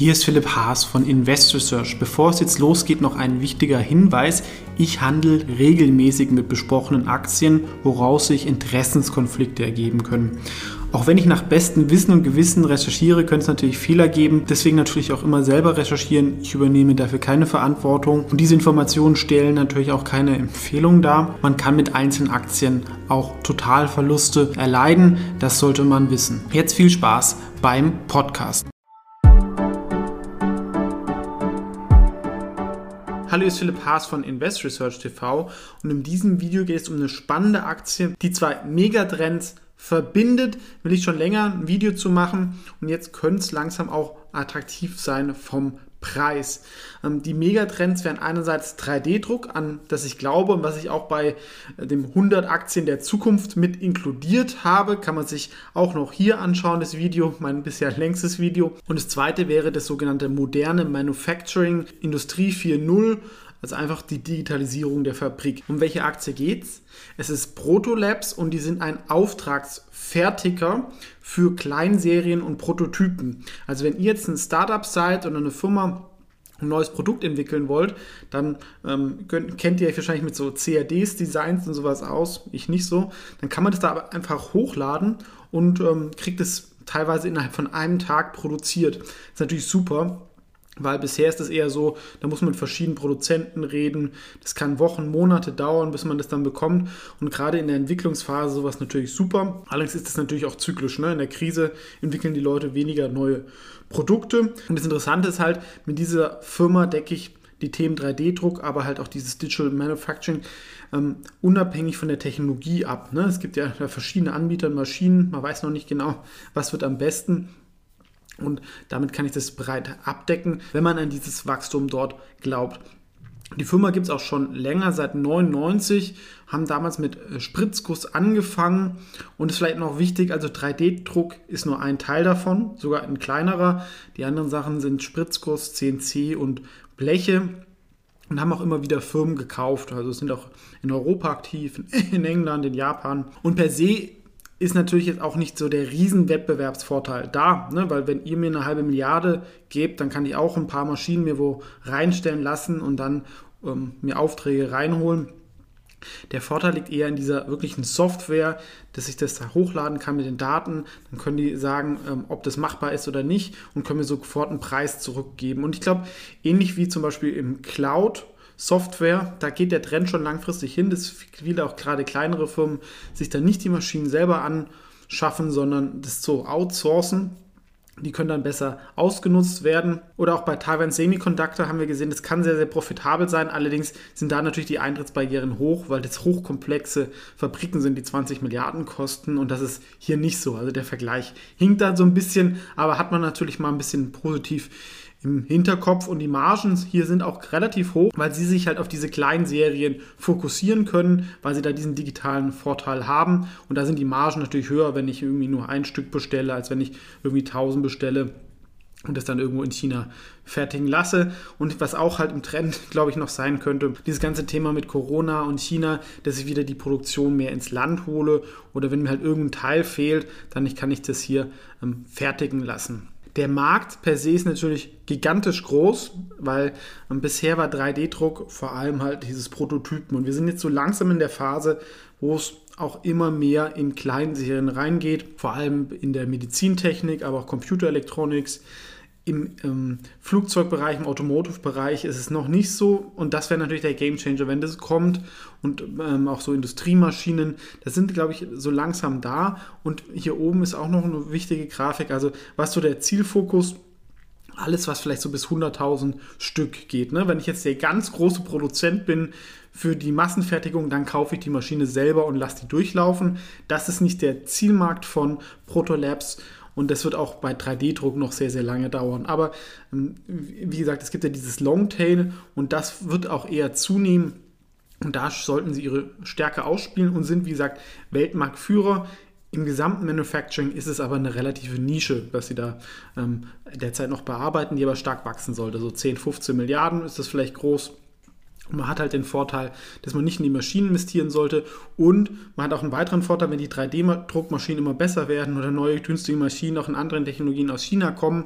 Hier ist Philipp Haas von Invest Research. Bevor es jetzt losgeht, noch ein wichtiger Hinweis. Ich handle regelmäßig mit besprochenen Aktien, woraus sich Interessenskonflikte ergeben können. Auch wenn ich nach bestem Wissen und Gewissen recherchiere, könnte es natürlich Fehler geben. Deswegen natürlich auch immer selber recherchieren. Ich übernehme dafür keine Verantwortung. Und diese Informationen stellen natürlich auch keine Empfehlung dar. Man kann mit einzelnen Aktien auch Totalverluste erleiden. Das sollte man wissen. Jetzt viel Spaß beim Podcast. Hallo, hier ist Philipp Haas von Invest Research TV und in diesem Video geht es um eine spannende Aktie, die zwei Megatrends verbindet. Will ich schon länger ein Video zu machen und jetzt könnte es langsam auch attraktiv sein vom Preis. Ähm, die Megatrends wären einerseits 3D-Druck, an das ich glaube und was ich auch bei äh, dem 100 Aktien der Zukunft mit inkludiert habe, kann man sich auch noch hier anschauen, das Video, mein bisher längstes Video. Und das zweite wäre das sogenannte moderne Manufacturing Industrie 4.0 also einfach die Digitalisierung der Fabrik. Um welche Aktie geht's? Es ist Protolabs und die sind ein Auftragsfertiger für Kleinserien und Prototypen. Also wenn ihr jetzt ein Startup seid oder eine Firma ein neues Produkt entwickeln wollt, dann ähm, könnt, kennt ihr euch wahrscheinlich mit so CADs, Designs und sowas aus. Ich nicht so. Dann kann man das da einfach hochladen und ähm, kriegt es teilweise innerhalb von einem Tag produziert. Das ist natürlich super. Weil bisher ist es eher so, da muss man mit verschiedenen Produzenten reden. Das kann Wochen, Monate dauern, bis man das dann bekommt. Und gerade in der Entwicklungsphase sowas natürlich super. Allerdings ist das natürlich auch zyklisch. Ne? In der Krise entwickeln die Leute weniger neue Produkte. Und das Interessante ist halt, mit dieser Firma decke ich die Themen 3D-Druck, aber halt auch dieses Digital Manufacturing ähm, unabhängig von der Technologie ab. Ne? Es gibt ja verschiedene Anbieter Maschinen. Man weiß noch nicht genau, was wird am besten. Und damit kann ich das breit abdecken, wenn man an dieses Wachstum dort glaubt. Die Firma gibt es auch schon länger, seit 99, haben damals mit äh, Spritzguss angefangen und ist vielleicht noch wichtig, also 3D-Druck ist nur ein Teil davon, sogar ein kleinerer. Die anderen Sachen sind Spritzguss, CNC und Bleche und haben auch immer wieder Firmen gekauft, also sind auch in Europa aktiv, in England, in Japan. Und per se ist natürlich jetzt auch nicht so der Riesenwettbewerbsvorteil da, ne? weil wenn ihr mir eine halbe Milliarde gebt, dann kann ich auch ein paar Maschinen mir wo reinstellen lassen und dann ähm, mir Aufträge reinholen. Der Vorteil liegt eher in dieser wirklichen Software, dass ich das da hochladen kann mit den Daten. Dann können die sagen, ähm, ob das machbar ist oder nicht und können mir sofort einen Preis zurückgeben. Und ich glaube, ähnlich wie zum Beispiel im Cloud, Software, da geht der Trend schon langfristig hin, dass viele auch gerade kleinere Firmen sich dann nicht die Maschinen selber anschaffen, sondern das so outsourcen. Die können dann besser ausgenutzt werden. Oder auch bei Taiwan Semiconductor haben wir gesehen, das kann sehr, sehr profitabel sein. Allerdings sind da natürlich die Eintrittsbarrieren hoch, weil das hochkomplexe Fabriken sind, die 20 Milliarden kosten. Und das ist hier nicht so. Also der Vergleich hinkt da so ein bisschen, aber hat man natürlich mal ein bisschen positiv im Hinterkopf und die Margen hier sind auch relativ hoch, weil sie sich halt auf diese kleinen Serien fokussieren können, weil sie da diesen digitalen Vorteil haben und da sind die Margen natürlich höher, wenn ich irgendwie nur ein Stück bestelle, als wenn ich irgendwie 1000 bestelle und das dann irgendwo in China fertigen lasse. Und was auch halt im Trend, glaube ich, noch sein könnte, dieses ganze Thema mit Corona und China, dass ich wieder die Produktion mehr ins Land hole oder wenn mir halt irgendein Teil fehlt, dann kann ich das hier ähm, fertigen lassen. Der Markt per se ist natürlich gigantisch groß, weil bisher war 3D-Druck vor allem halt dieses Prototypen. Und wir sind jetzt so langsam in der Phase, wo es auch immer mehr in Kleinserien reingeht, vor allem in der Medizintechnik, aber auch Computerelektronics, im ähm, Flugzeugbereich, im Automotive-Bereich ist es noch nicht so. Und das wäre natürlich der Gamechanger, wenn das kommt. Und ähm, auch so Industriemaschinen, das sind, glaube ich, so langsam da. Und hier oben ist auch noch eine wichtige Grafik. Also, was so der Zielfokus alles, was vielleicht so bis 100.000 Stück geht. Ne? Wenn ich jetzt der ganz große Produzent bin für die Massenfertigung, dann kaufe ich die Maschine selber und lasse die durchlaufen. Das ist nicht der Zielmarkt von Protolabs und das wird auch bei 3D-Druck noch sehr, sehr lange dauern. Aber ähm, wie gesagt, es gibt ja dieses Longtail und das wird auch eher zunehmen. Und da sollten sie ihre Stärke ausspielen und sind, wie gesagt, Weltmarktführer. Im gesamten Manufacturing ist es aber eine relative Nische, was sie da ähm, derzeit noch bearbeiten, die aber stark wachsen sollte. So 10, 15 Milliarden ist das vielleicht groß. Man hat halt den Vorteil, dass man nicht in die Maschinen investieren sollte und man hat auch einen weiteren Vorteil, wenn die 3D-Druckmaschinen immer besser werden oder neue günstige Maschinen auch in anderen Technologien aus China kommen,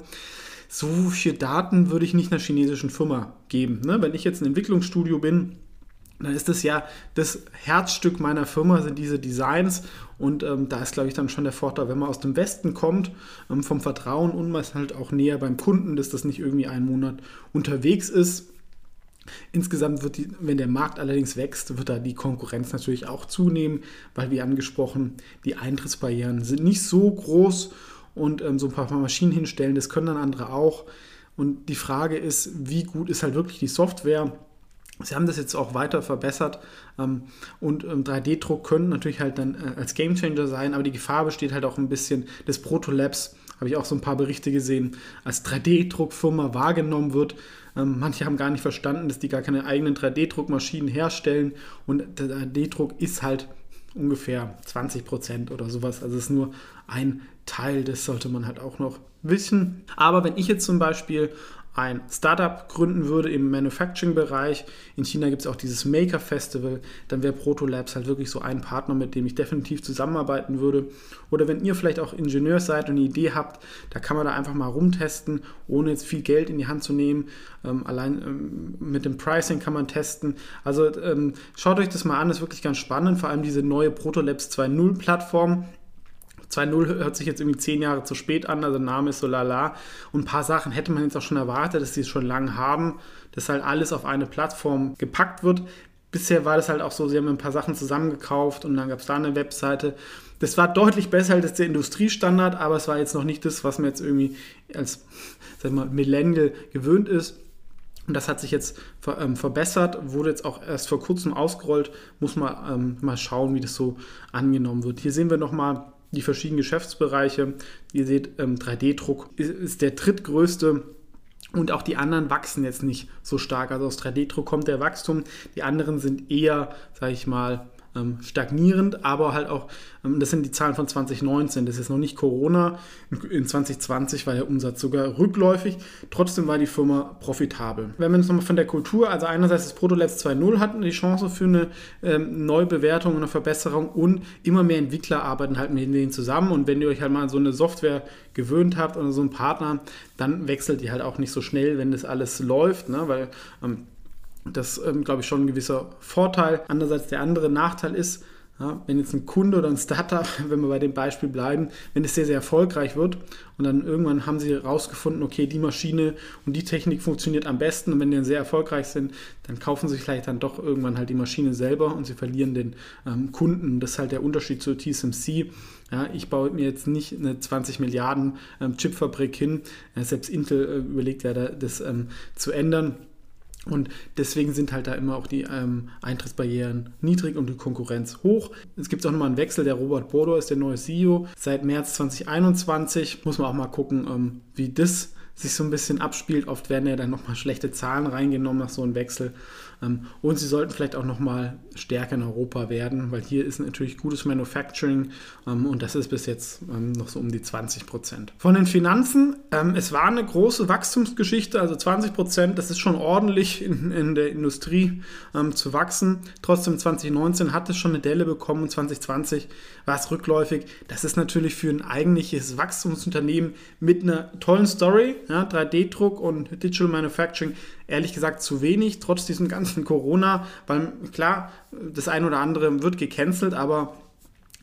so viel Daten würde ich nicht einer chinesischen Firma geben. Ne? Wenn ich jetzt ein Entwicklungsstudio bin, dann ist das ja das Herzstück meiner Firma, sind diese Designs. Und ähm, da ist, glaube ich, dann schon der Vorteil, wenn man aus dem Westen kommt, ähm, vom Vertrauen und man ist halt auch näher beim Kunden, dass das nicht irgendwie einen Monat unterwegs ist. Insgesamt wird die, wenn der Markt allerdings wächst, wird da die Konkurrenz natürlich auch zunehmen, weil wie angesprochen, die Eintrittsbarrieren sind nicht so groß und ähm, so ein paar Maschinen hinstellen, das können dann andere auch. Und die Frage ist, wie gut ist halt wirklich die Software? Sie haben das jetzt auch weiter verbessert ähm, und ähm, 3D-Druck können natürlich halt dann äh, als Gamechanger sein, aber die Gefahr besteht halt auch ein bisschen des Protolabs, habe ich auch so ein paar Berichte gesehen, als 3D-Druckfirma wahrgenommen wird. Ähm, manche haben gar nicht verstanden, dass die gar keine eigenen 3D-Druckmaschinen herstellen und der 3D-Druck ist halt ungefähr 20 Prozent oder sowas. Also es ist nur ein Teil, das sollte man halt auch noch wissen. Aber wenn ich jetzt zum Beispiel ein Startup gründen würde im Manufacturing-Bereich, in China gibt es auch dieses Maker Festival, dann wäre Protolabs halt wirklich so ein Partner, mit dem ich definitiv zusammenarbeiten würde. Oder wenn ihr vielleicht auch Ingenieur seid und eine Idee habt, da kann man da einfach mal rumtesten, ohne jetzt viel Geld in die Hand zu nehmen. Ähm, allein ähm, mit dem Pricing kann man testen. Also ähm, schaut euch das mal an, ist wirklich ganz spannend, vor allem diese neue Protolabs 2.0 Plattform 2.0 hört sich jetzt irgendwie zehn Jahre zu spät an, also Name ist so lala. Und ein paar Sachen hätte man jetzt auch schon erwartet, dass sie es schon lange haben, dass halt alles auf eine Plattform gepackt wird. Bisher war das halt auch so, sie haben ein paar Sachen zusammengekauft und dann gab es da eine Webseite. Das war deutlich besser als der Industriestandard, aber es war jetzt noch nicht das, was man jetzt irgendwie als sag mal, Millennial gewöhnt ist. Und das hat sich jetzt ähm, verbessert, wurde jetzt auch erst vor kurzem ausgerollt. Muss man ähm, mal schauen, wie das so angenommen wird. Hier sehen wir nochmal die verschiedenen Geschäftsbereiche. Ihr seht, 3D-Druck ähm, ist der drittgrößte und auch die anderen wachsen jetzt nicht so stark. Also aus 3D-Druck kommt der Wachstum. Die anderen sind eher, sage ich mal, ähm, stagnierend, aber halt auch, ähm, das sind die Zahlen von 2019, das ist noch nicht Corona. In 2020 war der Umsatz sogar rückläufig, trotzdem war die Firma profitabel. Wenn wir uns nochmal von der Kultur, also einerseits das Protolabs 2.0 hatten die Chance für eine ähm, Neubewertung eine Verbesserung und immer mehr Entwickler arbeiten halt mit denen zusammen und wenn ihr euch halt mal so eine Software gewöhnt habt oder so einen Partner, dann wechselt ihr halt auch nicht so schnell, wenn das alles läuft, ne? weil ähm, das ähm, glaube ich, schon ein gewisser Vorteil. Andererseits der andere Nachteil ist, ja, wenn jetzt ein Kunde oder ein Startup, wenn wir bei dem Beispiel bleiben, wenn es sehr, sehr erfolgreich wird und dann irgendwann haben sie herausgefunden, okay, die Maschine und die Technik funktioniert am besten und wenn die dann sehr erfolgreich sind, dann kaufen sie vielleicht dann doch irgendwann halt die Maschine selber und sie verlieren den ähm, Kunden. Das ist halt der Unterschied zu TSMC. Ja, ich baue mir jetzt nicht eine 20 Milliarden ähm, Chipfabrik hin. Ja, selbst Intel äh, überlegt ja, das ähm, zu ändern. Und deswegen sind halt da immer auch die ähm, Eintrittsbarrieren niedrig und die Konkurrenz hoch. Es gibt auch nochmal einen Wechsel. Der Robert Bordo ist der neue CEO. Seit März 2021 muss man auch mal gucken, ähm, wie das sich so ein bisschen abspielt. Oft werden ja dann nochmal schlechte Zahlen reingenommen nach so einem Wechsel. Ähm, und sie sollten vielleicht auch nochmal stärker in Europa werden, weil hier ist natürlich gutes Manufacturing ähm, und das ist bis jetzt ähm, noch so um die 20 Prozent. Von den Finanzen, es war eine große Wachstumsgeschichte, also 20 Prozent, das ist schon ordentlich in, der Industrie zu wachsen. Trotzdem 2019 hat es schon eine Delle bekommen und 2020 war es rückläufig. Das ist natürlich für ein eigentliches Wachstumsunternehmen mit einer tollen Story, ja, 3D-Druck und Digital Manufacturing, ehrlich gesagt zu wenig, trotz diesem ganzen Corona, weil klar, das eine oder andere wird gecancelt, aber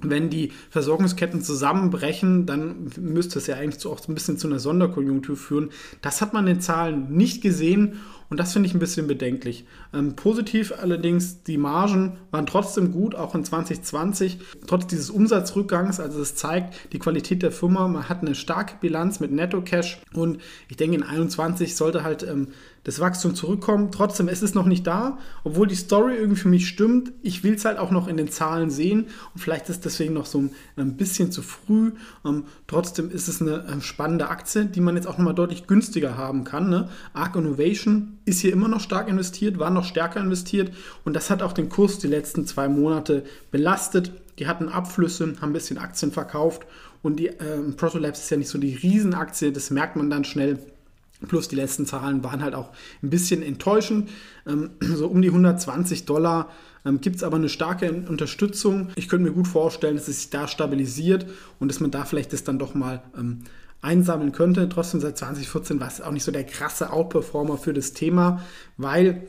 wenn die Versorgungsketten zusammenbrechen, dann müsste es ja eigentlich auch ein bisschen zu einer Sonderkonjunktur führen. Das hat man in den Zahlen nicht gesehen und das finde ich ein bisschen bedenklich. Ähm, positiv allerdings, die Margen waren trotzdem gut, auch in 2020, trotz dieses Umsatzrückgangs. Also es zeigt die Qualität der Firma. Man hat eine starke Bilanz mit Netto-Cash und ich denke, in 2021 sollte halt ähm, das Wachstum zurückkommen. Trotzdem, es ist noch nicht da, obwohl die Story irgendwie für mich stimmt. Ich will es halt auch noch in den Zahlen sehen und vielleicht ist deswegen noch so ein, ein bisschen zu früh. Ähm, trotzdem ist es eine ähm, spannende Aktie, die man jetzt auch nochmal deutlich günstiger haben kann. Ne? Arc Innovation ist hier immer noch stark investiert, war noch stärker investiert und das hat auch den Kurs die letzten zwei Monate belastet. Die hatten Abflüsse, haben ein bisschen Aktien verkauft und die äh, Protolabs ist ja nicht so die Riesenaktie, das merkt man dann schnell. Plus die letzten Zahlen waren halt auch ein bisschen enttäuschend. Ähm, so um die 120 Dollar ähm, gibt es aber eine starke Unterstützung. Ich könnte mir gut vorstellen, dass es sich da stabilisiert und dass man da vielleicht das dann doch mal ähm, einsammeln könnte. Trotzdem seit 2014 war es auch nicht so der krasse Outperformer für das Thema, weil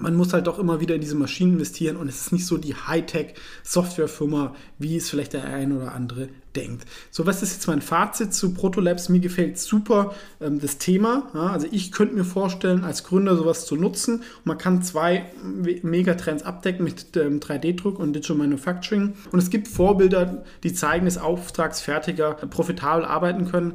man muss halt doch immer wieder in diese Maschinen investieren und es ist nicht so die Hightech-Softwarefirma, wie es vielleicht der ein oder andere denkt. So, was ist jetzt mein Fazit zu Protolabs? Mir gefällt super ähm, das Thema. Ja, also ich könnte mir vorstellen, als Gründer sowas zu nutzen. Man kann zwei Megatrends abdecken mit ähm, 3D-Druck und Digital Manufacturing. Und es gibt Vorbilder, die zeigen, dass Auftragsfertiger profitabel arbeiten können.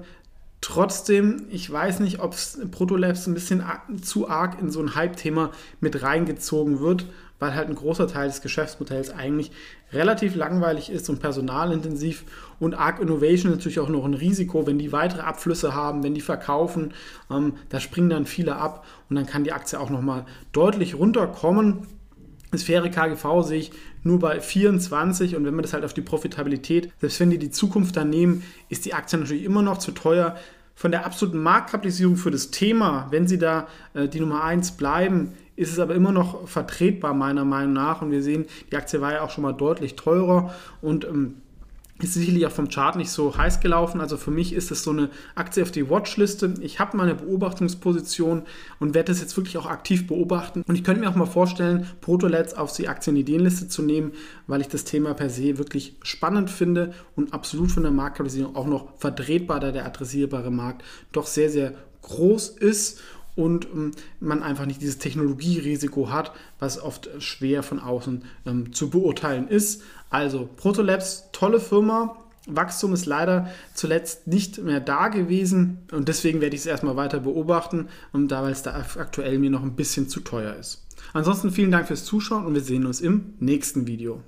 Trotzdem, ich weiß nicht, ob Protolabs ein bisschen zu arg in so ein Hype-Thema mit reingezogen wird, weil halt ein großer Teil des Geschäftsmodells eigentlich relativ langweilig ist und personalintensiv und Arc Innovation natürlich auch noch ein Risiko, wenn die weitere Abflüsse haben, wenn die verkaufen, ähm, da springen dann viele ab und dann kann die Aktie auch nochmal deutlich runterkommen. Das faire KGV sehe ich nur bei 24 und wenn man das halt auf die Profitabilität, selbst wenn die die Zukunft dann nehmen, ist die Aktie natürlich immer noch zu teuer. Von der absoluten Marktkapitalisierung für das Thema, wenn sie da äh, die Nummer 1 bleiben, ist es aber immer noch vertretbar meiner Meinung nach und wir sehen, die Aktie war ja auch schon mal deutlich teurer und ähm, ist sicherlich auch vom Chart nicht so heiß gelaufen. Also für mich ist es so eine Aktie auf die Watchliste. Ich habe meine Beobachtungsposition und werde das jetzt wirklich auch aktiv beobachten. Und ich könnte mir auch mal vorstellen, Protolets auf die Aktienideenliste zu nehmen, weil ich das Thema per se wirklich spannend finde und absolut von der Marktkapitalisierung auch noch vertretbar, da der adressierbare Markt doch sehr, sehr groß ist und ähm, man einfach nicht dieses Technologierisiko hat, was oft schwer von außen ähm, zu beurteilen ist. Also Protolabs, tolle Firma. Wachstum ist leider zuletzt nicht mehr da gewesen und deswegen werde ich es erstmal weiter beobachten, und da weil es da aktuell mir noch ein bisschen zu teuer ist. Ansonsten vielen Dank fürs Zuschauen und wir sehen uns im nächsten Video.